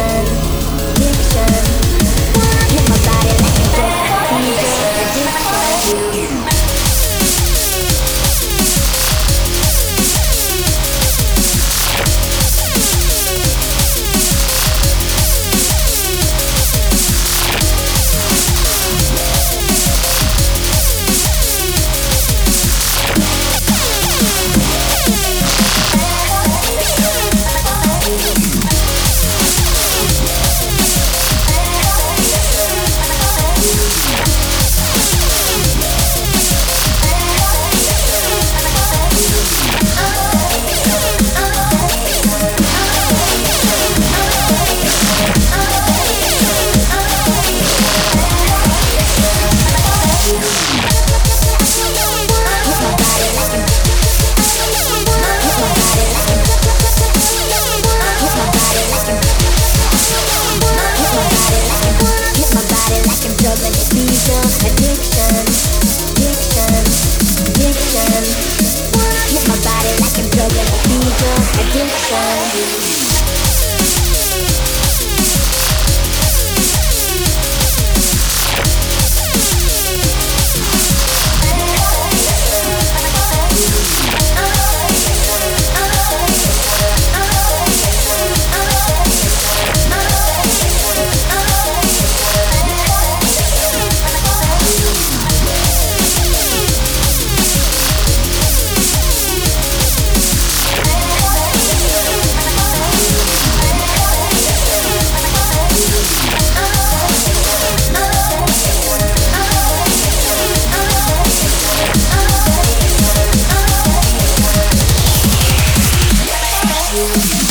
again. Addiction. you.